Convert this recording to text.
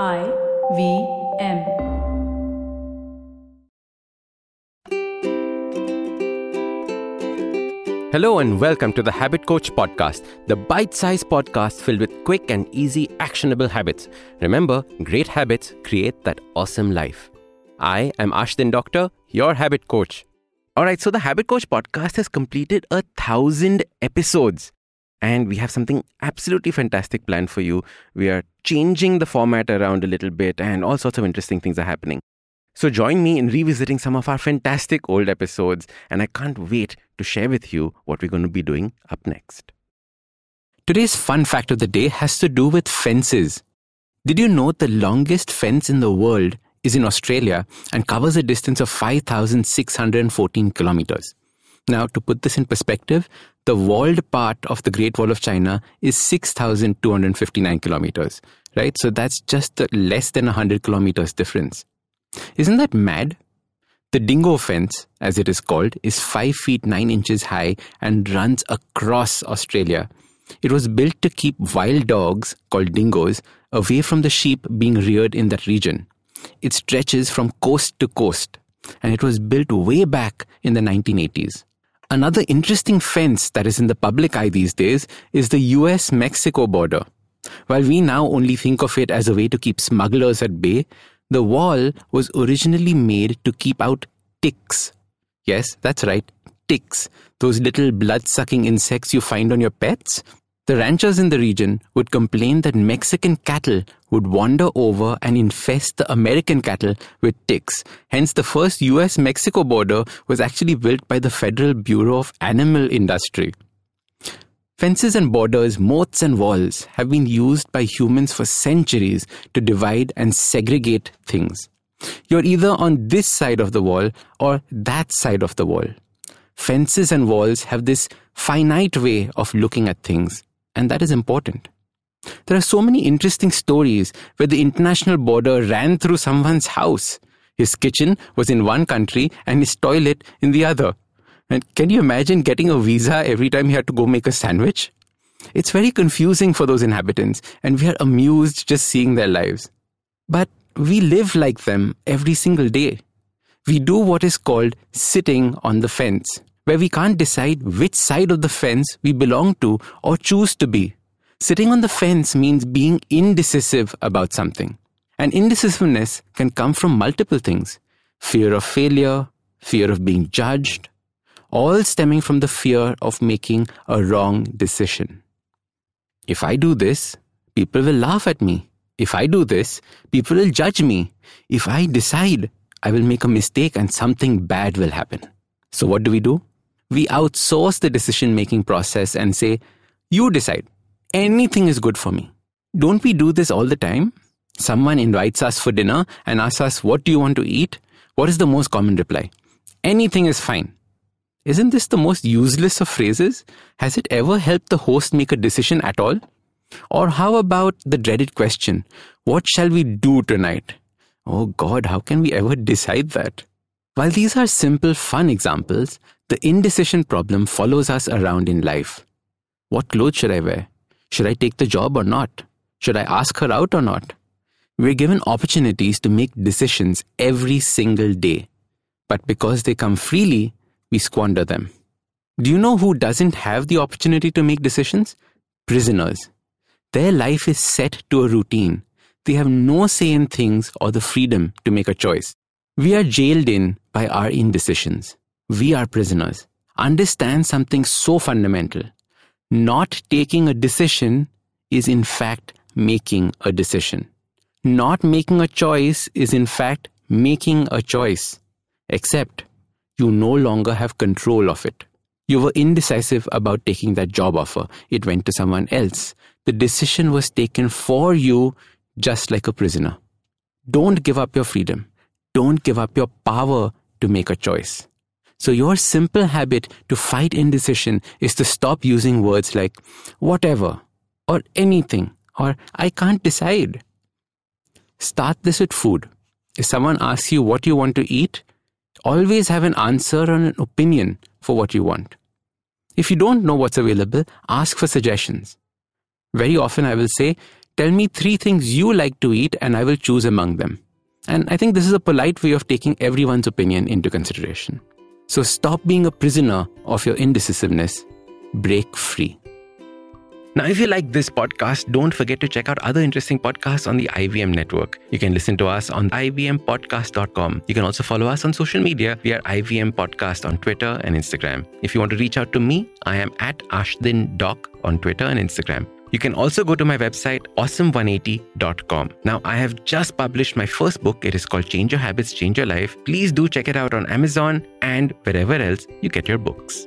I V M. Hello and welcome to the Habit Coach Podcast, the bite sized podcast filled with quick and easy actionable habits. Remember, great habits create that awesome life. I am Ashdin Doctor, your habit coach. All right, so the Habit Coach podcast has completed a thousand episodes. And we have something absolutely fantastic planned for you. We are changing the format around a little bit, and all sorts of interesting things are happening. So join me in revisiting some of our fantastic old episodes, and I can't wait to share with you what we're going to be doing up next. Today's fun fact of the day has to do with fences. Did you know the longest fence in the world is in Australia and covers a distance of 5,614 kilometers? Now, to put this in perspective, the walled part of the Great Wall of China is 6,259 kilometers, right? So that's just less than 100 kilometers difference. Isn't that mad? The dingo fence, as it is called, is 5 feet 9 inches high and runs across Australia. It was built to keep wild dogs, called dingoes, away from the sheep being reared in that region. It stretches from coast to coast, and it was built way back in the 1980s. Another interesting fence that is in the public eye these days is the US Mexico border. While we now only think of it as a way to keep smugglers at bay, the wall was originally made to keep out ticks. Yes, that's right, ticks. Those little blood sucking insects you find on your pets. The ranchers in the region would complain that Mexican cattle would wander over and infest the American cattle with ticks. Hence, the first US Mexico border was actually built by the Federal Bureau of Animal Industry. Fences and borders, moats and walls have been used by humans for centuries to divide and segregate things. You're either on this side of the wall or that side of the wall. Fences and walls have this finite way of looking at things, and that is important. There are so many interesting stories where the international border ran through someone's house. His kitchen was in one country and his toilet in the other. And can you imagine getting a visa every time he had to go make a sandwich? It's very confusing for those inhabitants, and we are amused just seeing their lives. But we live like them every single day. We do what is called sitting on the fence, where we can't decide which side of the fence we belong to or choose to be. Sitting on the fence means being indecisive about something. And indecisiveness can come from multiple things fear of failure, fear of being judged, all stemming from the fear of making a wrong decision. If I do this, people will laugh at me. If I do this, people will judge me. If I decide, I will make a mistake and something bad will happen. So, what do we do? We outsource the decision making process and say, You decide. Anything is good for me. Don't we do this all the time? Someone invites us for dinner and asks us, What do you want to eat? What is the most common reply? Anything is fine. Isn't this the most useless of phrases? Has it ever helped the host make a decision at all? Or how about the dreaded question, What shall we do tonight? Oh God, how can we ever decide that? While these are simple, fun examples, the indecision problem follows us around in life. What clothes should I wear? Should I take the job or not? Should I ask her out or not? We're given opportunities to make decisions every single day. But because they come freely, we squander them. Do you know who doesn't have the opportunity to make decisions? Prisoners. Their life is set to a routine. They have no say in things or the freedom to make a choice. We are jailed in by our indecisions. We are prisoners. Understand something so fundamental. Not taking a decision is in fact making a decision. Not making a choice is in fact making a choice. Except you no longer have control of it. You were indecisive about taking that job offer. It went to someone else. The decision was taken for you just like a prisoner. Don't give up your freedom. Don't give up your power to make a choice. So, your simple habit to fight indecision is to stop using words like whatever or anything or I can't decide. Start this with food. If someone asks you what you want to eat, always have an answer or an opinion for what you want. If you don't know what's available, ask for suggestions. Very often I will say, Tell me three things you like to eat, and I will choose among them. And I think this is a polite way of taking everyone's opinion into consideration. So stop being a prisoner of your indecisiveness. Break free. Now, if you like this podcast, don't forget to check out other interesting podcasts on the IVM network. You can listen to us on ivmpodcast.com. You can also follow us on social media. We are IVM Podcast on Twitter and Instagram. If you want to reach out to me, I am at Ashdin Doc on Twitter and Instagram. You can also go to my website, awesome180.com. Now, I have just published my first book. It is called Change Your Habits, Change Your Life. Please do check it out on Amazon and wherever else you get your books.